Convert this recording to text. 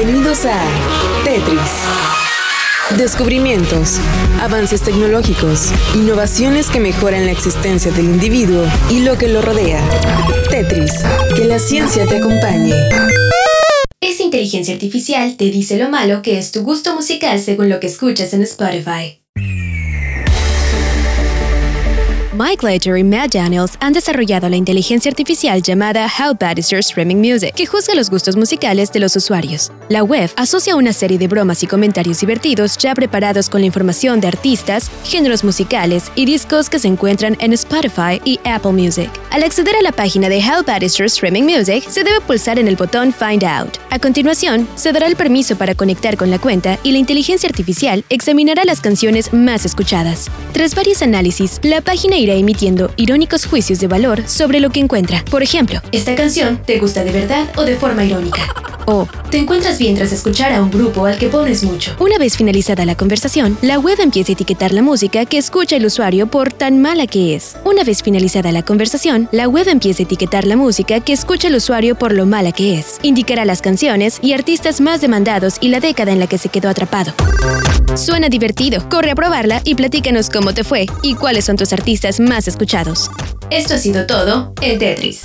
Bienvenidos a Tetris. Descubrimientos, avances tecnológicos, innovaciones que mejoran la existencia del individuo y lo que lo rodea. Tetris, que la ciencia te acompañe. Esa inteligencia artificial te dice lo malo que es tu gusto musical según lo que escuchas en Spotify. Mike Ledger y Matt Daniels han desarrollado la inteligencia artificial llamada How Bad Is Your Streaming Music, que juzga los gustos musicales de los usuarios. La web asocia una serie de bromas y comentarios divertidos ya preparados con la información de artistas, géneros musicales y discos que se encuentran en Spotify y Apple Music. Al acceder a la página de How Bad Is Your Streaming Music, se debe pulsar en el botón Find Out. A continuación, se dará el permiso para conectar con la cuenta y la inteligencia artificial examinará las canciones más escuchadas. Tras varios análisis, la página irá emitiendo irónicos juicios de valor sobre lo que encuentra. Por ejemplo, ¿esta canción te gusta de verdad o de forma irónica? O te encuentras bien tras escuchar a un grupo al que pones mucho. Una vez finalizada la conversación, la web empieza a etiquetar la música que escucha el usuario por tan mala que es. Una vez finalizada la conversación, la web empieza a etiquetar la música que escucha el usuario por lo mala que es. Indicará las canciones y artistas más demandados y la década en la que se quedó atrapado. Suena divertido. Corre a probarla y platícanos cómo te fue y cuáles son tus artistas más escuchados. Esto ha sido todo en Tetris.